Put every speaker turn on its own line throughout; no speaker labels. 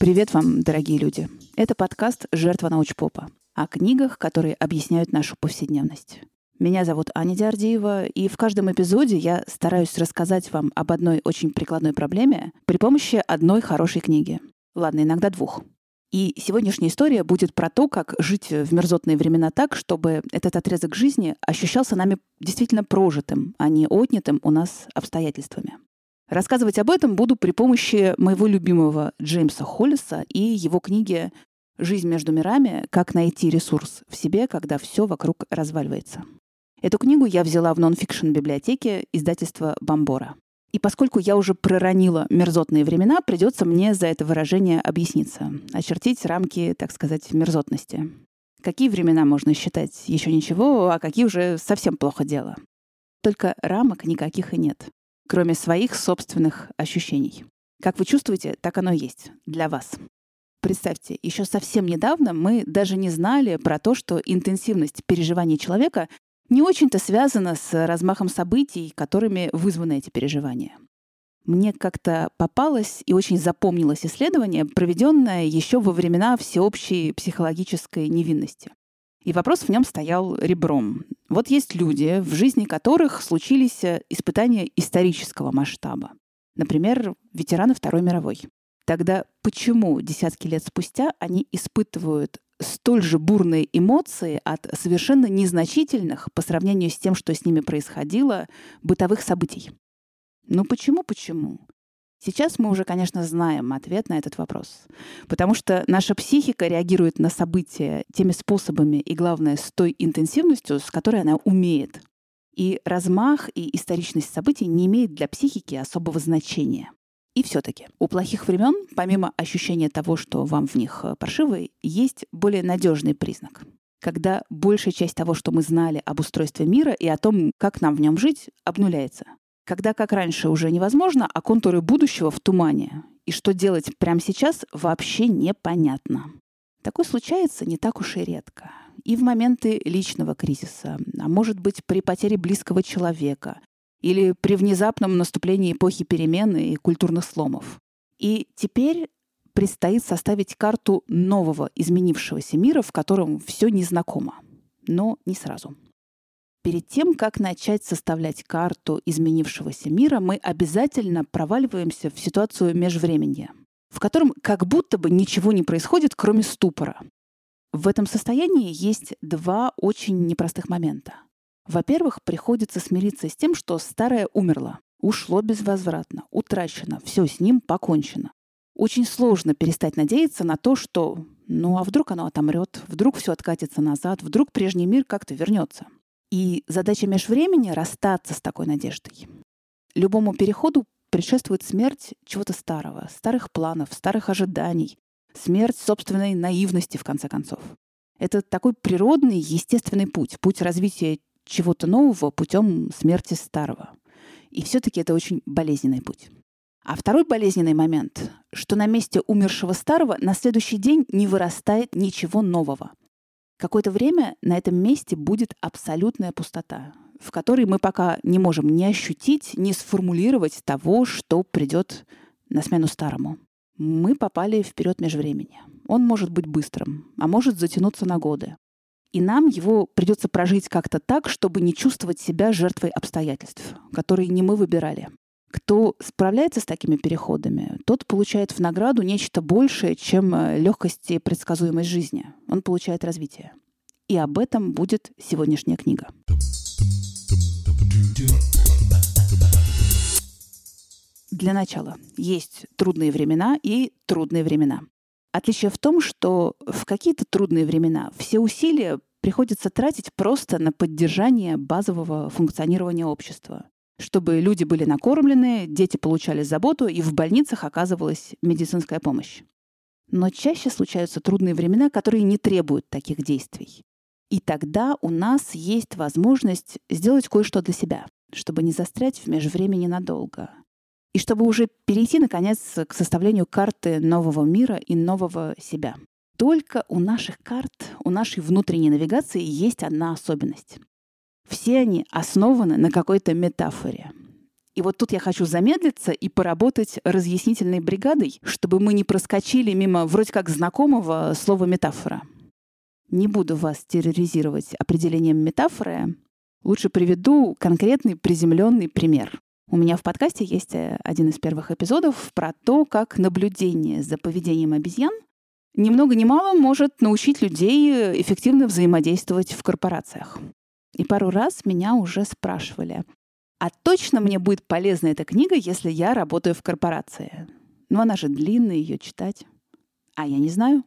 Привет вам, дорогие люди. Это подкаст «Жертва научпопа» о книгах, которые объясняют нашу повседневность. Меня зовут Аня Диардиева, и в каждом эпизоде я стараюсь рассказать вам об одной очень прикладной проблеме при помощи одной хорошей книги. Ладно, иногда двух. И сегодняшняя история будет про то, как жить в мерзотные времена так, чтобы этот отрезок жизни ощущался нами действительно прожитым, а не отнятым у нас обстоятельствами. Рассказывать об этом буду при помощи моего любимого Джеймса Холлиса и его книги «Жизнь между мирами. Как найти ресурс в себе, когда все вокруг разваливается». Эту книгу я взяла в нонфикшн библиотеке издательства «Бомбора». И поскольку я уже проронила мерзотные времена, придется мне за это выражение объясниться, очертить рамки, так сказать, мерзотности. Какие времена можно считать еще ничего, а какие уже совсем плохо дело. Только рамок никаких и нет кроме своих собственных ощущений. Как вы чувствуете, так оно и есть для вас. Представьте, еще совсем недавно мы даже не знали про то, что интенсивность переживаний человека не очень-то связана с размахом событий, которыми вызваны эти переживания. Мне как-то попалось и очень запомнилось исследование, проведенное еще во времена всеобщей психологической невинности. И вопрос в нем стоял ребром. Вот есть люди, в жизни которых случились э, испытания исторического масштаба. Например, ветераны Второй мировой. Тогда почему десятки лет спустя они испытывают столь же бурные эмоции от совершенно незначительных по сравнению с тем, что с ними происходило, бытовых событий? Ну почему, почему? Сейчас мы уже, конечно, знаем ответ на этот вопрос, потому что наша психика реагирует на события теми способами и, главное, с той интенсивностью, с которой она умеет. И размах и историчность событий не имеет для психики особого значения. И все-таки у плохих времен, помимо ощущения того, что вам в них э, паршиво, есть более надежный признак. Когда большая часть того, что мы знали об устройстве мира и о том, как нам в нем жить, обнуляется когда, как раньше, уже невозможно, а контуры будущего в тумане. И что делать прямо сейчас, вообще непонятно. Такое случается не так уж и редко. И в моменты личного кризиса, а может быть при потере близкого человека или при внезапном наступлении эпохи перемены и культурных сломов. И теперь предстоит составить карту нового изменившегося мира, в котором все незнакомо. Но не сразу. Перед тем, как начать составлять карту изменившегося мира, мы обязательно проваливаемся в ситуацию межвременья, в котором как будто бы ничего не происходит, кроме ступора. В этом состоянии есть два очень непростых момента. Во-первых, приходится смириться с тем, что старое умерло, ушло безвозвратно, утрачено, все с ним покончено. Очень сложно перестать надеяться на то, что ну а вдруг оно отомрет, вдруг все откатится назад, вдруг прежний мир как-то вернется. И задача межвремени — расстаться с такой надеждой. Любому переходу предшествует смерть чего-то старого, старых планов, старых ожиданий, смерть собственной наивности, в конце концов. Это такой природный, естественный путь, путь развития чего-то нового путем смерти старого. И все-таки это очень болезненный путь. А второй болезненный момент, что на месте умершего старого на следующий день не вырастает ничего нового. Какое-то время на этом месте будет абсолютная пустота, в которой мы пока не можем ни ощутить, ни сформулировать того, что придет на смену старому. Мы попали вперед межвремени. Он может быть быстрым, а может затянуться на годы. И нам его придется прожить как-то так, чтобы не чувствовать себя жертвой обстоятельств, которые не мы выбирали. Кто справляется с такими переходами, тот получает в награду нечто большее, чем э, легкость и предсказуемость жизни. Он получает развитие. И об этом будет сегодняшняя книга. Для начала, есть трудные времена и трудные времена. Отличие в том, что в какие-то трудные времена все усилия приходится тратить просто на поддержание базового функционирования общества чтобы люди были накормлены, дети получали заботу и в больницах оказывалась медицинская помощь. Но чаще случаются трудные времена, которые не требуют таких действий. И тогда у нас есть возможность сделать кое-что для себя, чтобы не застрять в межвремени надолго. И чтобы уже перейти, наконец, к составлению карты нового мира и нового себя. Только у наших карт, у нашей внутренней навигации есть одна особенность. Все они основаны на какой-то метафоре. И вот тут я хочу замедлиться и поработать разъяснительной бригадой, чтобы мы не проскочили мимо вроде как знакомого слова метафора. Не буду вас терроризировать определением метафоры. Лучше приведу конкретный приземленный пример. У меня в подкасте есть э, один из первых эпизодов про то, как наблюдение за поведением обезьян ни много ни мало может научить людей эффективно взаимодействовать в корпорациях. И пару раз меня уже спрашивали, а точно мне будет полезна эта книга, если я работаю в корпорации? Ну, она же длинная, ее читать. А я не знаю.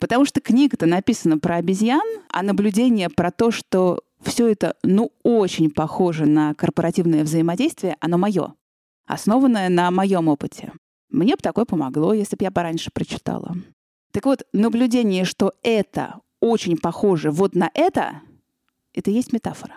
Потому что книга-то написана про обезьян, а наблюдение про то, что все это, ну, очень похоже на корпоративное взаимодействие, оно мое, основанное на моем опыте. Мне бы такое помогло, если бы я пораньше прочитала. Так вот, наблюдение, что это очень похоже вот на это, это и есть метафора.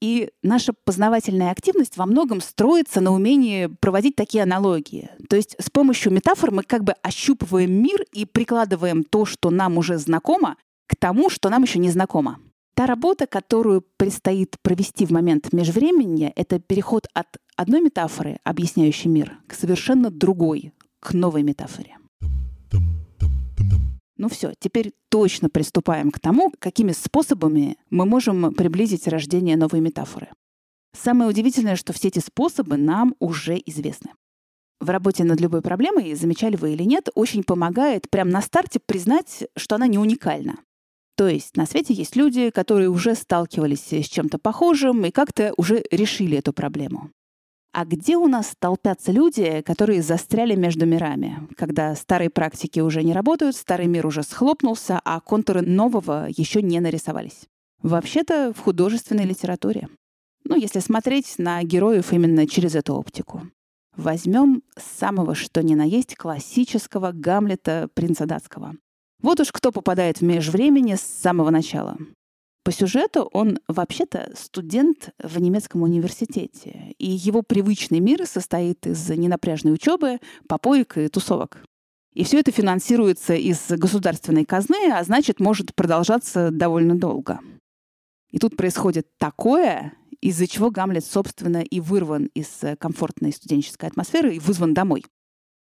И наша познавательная активность во многом строится на умении проводить такие аналогии. То есть с помощью метафор мы как бы ощупываем мир и прикладываем то, что нам уже знакомо, к тому, что нам еще не знакомо. Та работа, которую предстоит провести в момент межвременья, это переход от одной метафоры, объясняющей мир, к совершенно другой, к новой метафоре. Ну все, теперь точно приступаем к тому, какими способами мы можем приблизить рождение новой метафоры. Самое удивительное, что все эти способы нам уже известны. В работе над любой проблемой, замечали вы или нет, очень помогает прямо на старте признать, что она не уникальна. То есть на свете есть люди, которые уже сталкивались с чем-то похожим и как-то уже решили эту проблему. А где у нас толпятся люди, которые застряли между мирами, когда старые практики уже не работают, старый мир уже схлопнулся, а контуры нового еще не нарисовались? Вообще-то в художественной литературе. Ну, если смотреть на героев именно через эту оптику. Возьмем самого что ни на есть классического Гамлета принца датского. Вот уж кто попадает в межвремени с самого начала. По сюжету он вообще-то студент в немецком университете, и его привычный мир состоит из ненапряжной учебы, попоек и тусовок. И все это финансируется из государственной казны, а значит, может продолжаться довольно долго. И тут происходит такое, из-за чего Гамлет, собственно, и вырван из комфортной студенческой атмосферы и вызван домой.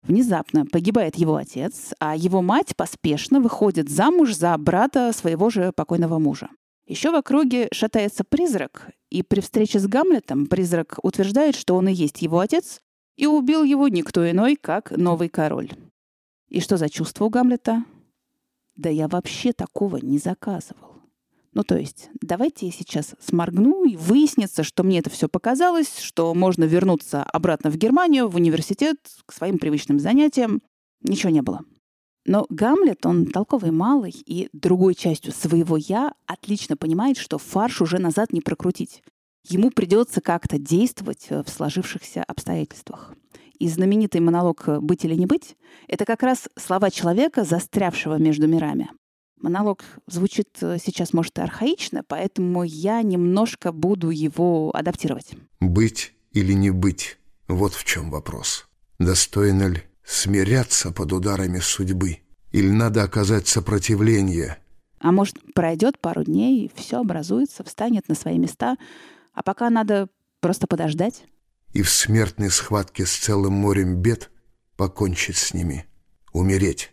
Внезапно погибает его отец, а его мать поспешно выходит замуж за брата своего же покойного мужа. Еще в округе шатается призрак, и при встрече с Гамлетом призрак утверждает, что он и есть его отец, и убил его никто иной, как новый король. И что за чувство у Гамлета? Да я вообще такого не заказывал. Ну, то есть, давайте я сейчас сморгну, и выяснится, что мне это все показалось, что можно вернуться обратно в Германию, в университет, к своим привычным занятиям. Ничего не было. Но Гамлет, он толковый малый, и другой частью своего «я» отлично понимает, что фарш уже назад не прокрутить. Ему придется как-то действовать э, в сложившихся обстоятельствах. И знаменитый монолог «Быть или не быть» — это как раз слова человека, застрявшего между мирами. Монолог звучит э, сейчас, может, и архаично, поэтому я немножко буду его адаптировать.
«Быть или не быть» — вот в чем вопрос. Достойно ли смиряться под ударами судьбы? Или надо оказать сопротивление?
А может, пройдет пару дней, и все образуется, встанет на свои места, а пока надо просто подождать?
И в смертной схватке с целым морем бед покончить с ними, умереть,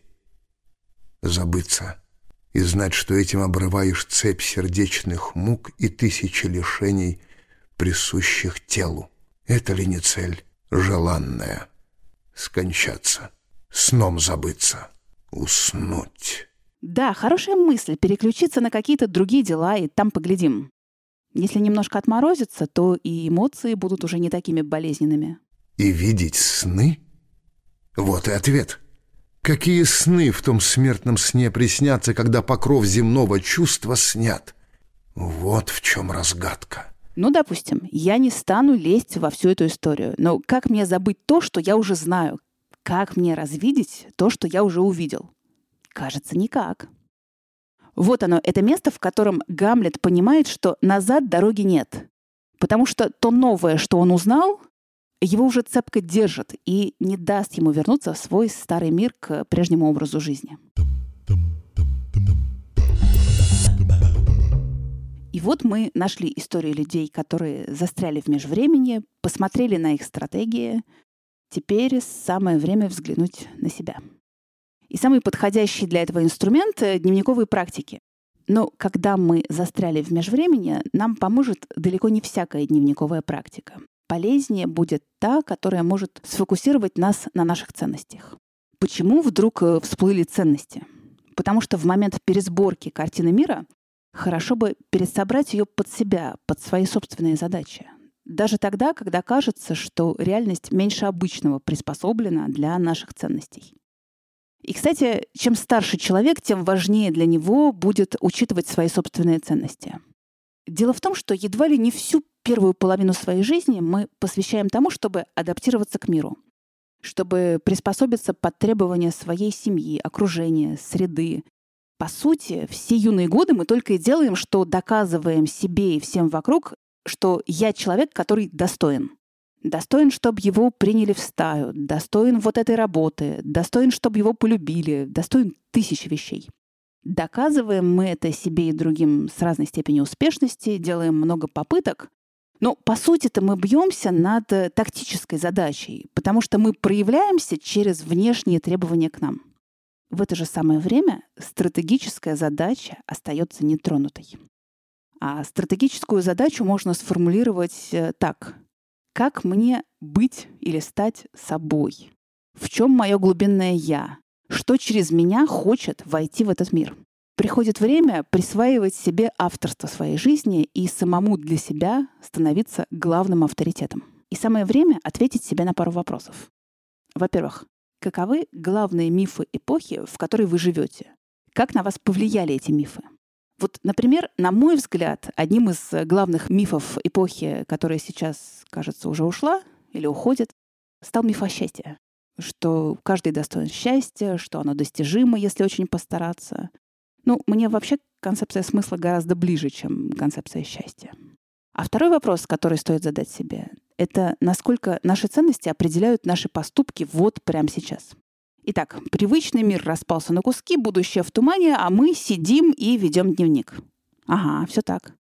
забыться и знать, что этим обрываешь цепь сердечных мук и тысячи лишений, присущих телу. Это ли не цель желанная? Скончаться, сном забыться, уснуть.
Да, хорошая мысль — переключиться на какие-то другие дела, и там поглядим. Если немножко отморозится, то и эмоции будут уже не такими болезненными.
И видеть сны? Вот и ответ. Какие сны в том смертном сне приснятся, когда покров земного чувства снят? Вот в чем разгадка.
Ну, допустим, я не стану лезть во всю эту историю. Но как мне забыть то, что я уже знаю? Как мне развидеть то, что я уже увидел? Кажется, никак. Вот оно, это место, в котором Гамлет понимает, что назад дороги нет. Потому что то новое, что он узнал, его уже цепко держит и не даст ему вернуться в свой старый мир к прежнему образу жизни. Вот мы нашли истории людей, которые застряли в межвремени, посмотрели на их стратегии. Теперь самое время взглянуть на себя. И самый подходящий для этого инструмент — дневниковые практики. Но когда мы застряли в межвремени, нам поможет далеко не всякая дневниковая практика. Полезнее будет та, которая может сфокусировать нас на наших ценностях. Почему вдруг э, всплыли ценности? Потому что в момент пересборки картины мира хорошо бы пересобрать ее под себя, под свои собственные задачи. Даже тогда, когда кажется, что реальность меньше обычного приспособлена для наших ценностей. И, кстати, чем старше человек, тем важнее для него будет учитывать свои собственные ценности. Дело в том, что едва ли не всю первую половину своей жизни мы посвящаем тому, чтобы адаптироваться к миру, чтобы приспособиться под требования своей семьи, окружения, среды. По сути, все юные годы мы только и делаем, что доказываем себе и всем вокруг, что я человек, который достоин. Достоин, чтобы его приняли в стаю, достоин вот этой работы, достоин, чтобы его полюбили, достоин тысячи вещей. Доказываем мы это себе и другим с разной степенью успешности, делаем много попыток, но по сути-то мы бьемся над э, тактической задачей, потому что мы проявляемся через внешние требования к нам. В это же самое время стратегическая задача остается нетронутой. А стратегическую задачу можно сформулировать э, так. Как мне быть или стать собой? В чем мое глубинное «я»? Что через меня хочет войти в этот мир? Приходит время присваивать себе авторство своей жизни и самому для себя становиться главным авторитетом. И самое время ответить себе на пару вопросов. Во-первых, каковы главные мифы эпохи, в которой вы живете? Как на вас повлияли эти мифы? Вот, например, на мой взгляд, одним из главных мифов эпохи, которая сейчас, кажется, уже ушла или уходит, стал миф о счастье. Что каждый достоин счастья, что оно достижимо, если очень постараться. Ну, мне вообще концепция смысла гораздо ближе, чем концепция счастья. А второй вопрос, который стоит задать себе, это насколько наши ценности определяют наши поступки вот прямо сейчас. Итак, привычный мир распался на куски, будущее в тумане, а мы сидим и ведем дневник. Ага, все так.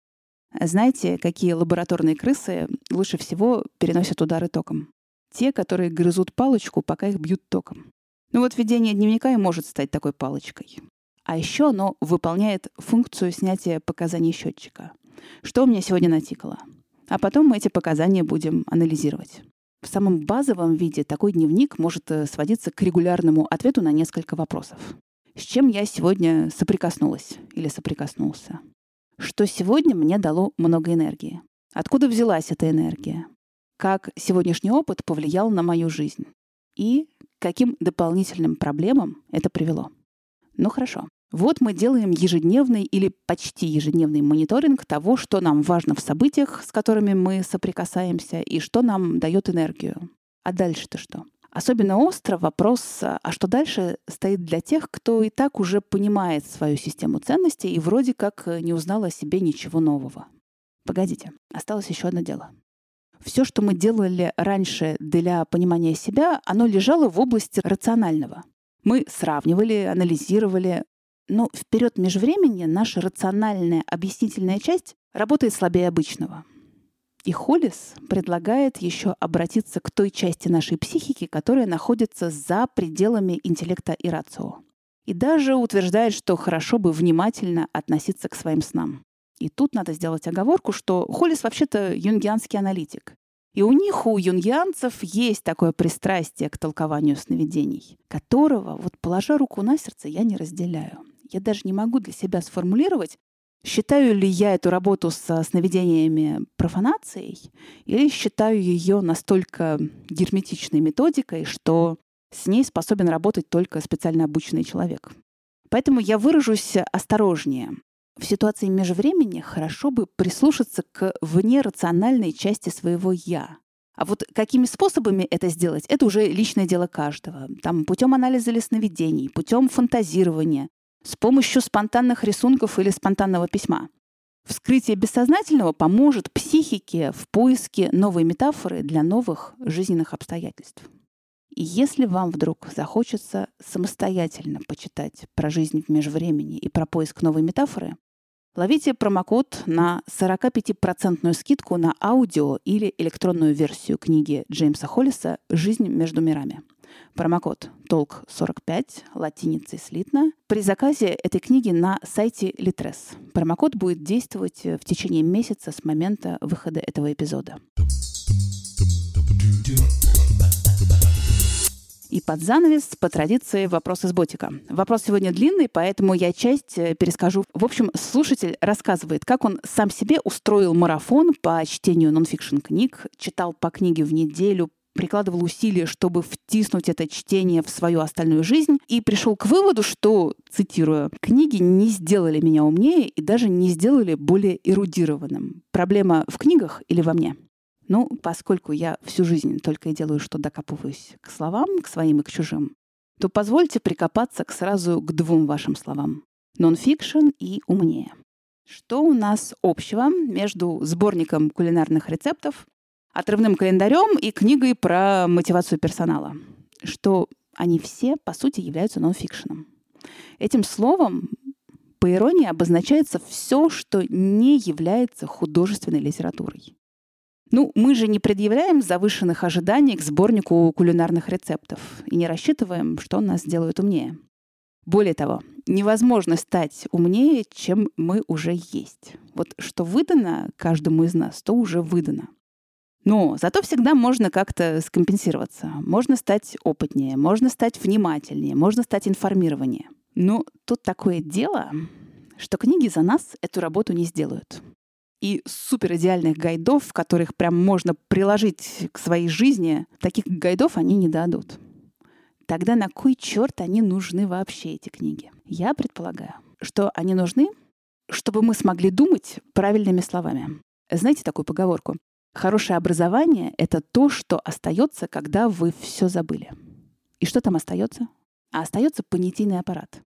Знаете, какие лабораторные крысы лучше всего переносят удары током? Те, которые грызут палочку, пока их бьют током. Ну вот ведение дневника и может стать такой палочкой. А еще оно выполняет функцию снятия показаний счетчика. Что у меня сегодня натикало? А потом мы эти показания будем анализировать. В самом базовом виде такой дневник может э, сводиться к регулярному ответу на несколько вопросов. С чем я сегодня соприкоснулась или соприкоснулся? Что сегодня мне дало много энергии? Откуда взялась эта энергия? Как сегодняшний опыт повлиял на мою жизнь? И каким дополнительным проблемам это привело? Ну хорошо. Вот мы делаем ежедневный или почти ежедневный мониторинг того, что нам важно в событиях, с которыми мы соприкасаемся, и что нам дает энергию. А дальше-то что? Особенно остро вопрос, а что дальше стоит для тех, кто и так уже понимает свою систему ценностей и вроде как не узнал о себе ничего нового. Погодите, осталось еще одно дело. Все, что мы делали раньше для понимания себя, оно лежало в области рационального. Мы сравнивали, анализировали, но в период межвремени наша рациональная объяснительная часть работает слабее обычного. И Холлис предлагает еще обратиться к той части нашей психики, которая находится за пределами интеллекта и рацио. И даже утверждает, что хорошо бы внимательно относиться к своим снам. И тут надо сделать оговорку, что Холлис вообще-то юнгианский аналитик. И у них, у юнгианцев, есть такое пристрастие к толкованию сновидений, которого, вот положа руку на сердце, я не разделяю я даже не могу для себя сформулировать, считаю ли я эту работу со сновидениями профанацией или считаю ее настолько герметичной методикой, что с ней способен работать только специально обученный человек. Поэтому я выражусь осторожнее. В ситуации межвремени хорошо бы прислушаться к внерациональной части своего «я», а вот какими способами это сделать, это уже личное дело каждого. Там путем анализа или сновидений, путем фантазирования, с помощью спонтанных рисунков или спонтанного письма. Вскрытие бессознательного поможет психике в поиске новой метафоры для новых жизненных обстоятельств. И если вам вдруг захочется самостоятельно почитать про жизнь в межвремени и про поиск новой метафоры, Ловите промокод на 45% скидку на аудио или электронную версию книги Джеймса Холлиса «Жизнь между мирами». Промокод «Толк45» латиницей слитно при заказе этой книги на сайте Литрес. Промокод будет действовать в течение месяца с момента выхода этого эпизода. И под занавес, по традиции, вопрос из ботика. Вопрос сегодня длинный, поэтому я часть э, перескажу. В общем, слушатель рассказывает, как он сам себе устроил марафон по чтению нонфикшн книг, читал по книге в неделю, прикладывал усилия, чтобы втиснуть это чтение в свою остальную жизнь, и пришел к выводу, что, цитирую, «книги не сделали меня умнее и даже не сделали более эрудированным. Проблема в книгах или во мне?» Ну, поскольку я всю жизнь только и делаю, что докапываюсь к словам, к своим и к чужим, то позвольте прикопаться к сразу к двум вашим словам. Нонфикшн и умнее. Что у нас общего между сборником кулинарных рецептов, отрывным календарем и книгой про мотивацию персонала? Что они все, по сути, являются нонфикшеном. Этим словом, по иронии, обозначается все, что не является художественной литературой. Ну, мы же не предъявляем завышенных ожиданий к сборнику кулинарных рецептов и не рассчитываем, что нас сделает умнее. Более того, невозможно стать умнее, чем мы уже есть. Вот что выдано каждому из нас, то уже выдано. Но зато всегда можно как-то скомпенсироваться. Можно стать опытнее, можно стать внимательнее, можно стать информированнее. Но тут такое дело, что книги за нас эту работу не сделают и супер идеальных гайдов, которых прям можно приложить к своей жизни, таких гайдов они не дадут. Тогда на кой черт они нужны вообще, эти книги? Я предполагаю, что они нужны, чтобы мы смогли думать правильными словами. Знаете такую поговорку? Хорошее образование — это то, что остается, когда вы все забыли. И что там остается? А остается понятийный аппарат.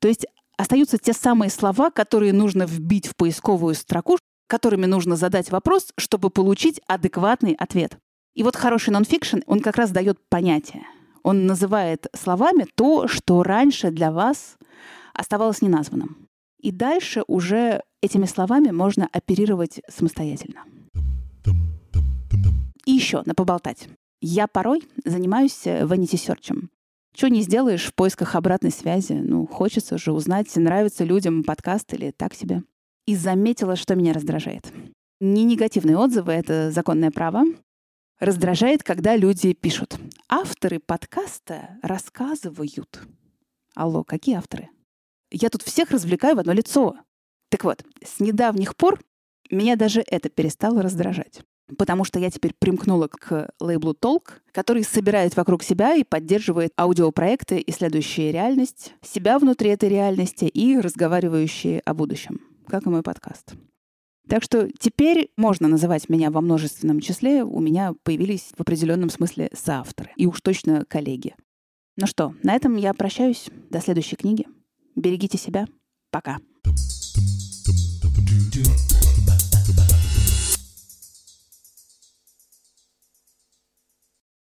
То есть остаются те самые слова, которые нужно вбить в поисковую строку, которыми нужно задать вопрос, чтобы получить адекватный ответ. И вот хороший нонфикшн, он как раз дает понятие. Он называет словами то, что раньше для вас оставалось неназванным. И дальше уже этими словами можно оперировать самостоятельно. И еще, на поболтать. Я порой занимаюсь vanity search. Что не сделаешь в поисках обратной связи? Ну, хочется же узнать, нравится людям подкаст или так себе и заметила, что меня раздражает. Не негативные отзывы — это законное право. Раздражает, когда люди пишут. Авторы подкаста рассказывают. Алло, какие авторы? Я тут всех развлекаю в одно лицо. Так вот, с недавних пор меня даже это перестало раздражать. Потому что я теперь примкнула к лейблу Толк, который собирает вокруг себя и поддерживает аудиопроекты, исследующие реальность, себя внутри этой реальности и разговаривающие о будущем как и мой подкаст. Так что теперь можно называть меня во множественном числе. У меня появились в определенном смысле соавторы. И уж точно коллеги. Ну что, на этом я прощаюсь. До следующей книги. Берегите себя. Пока.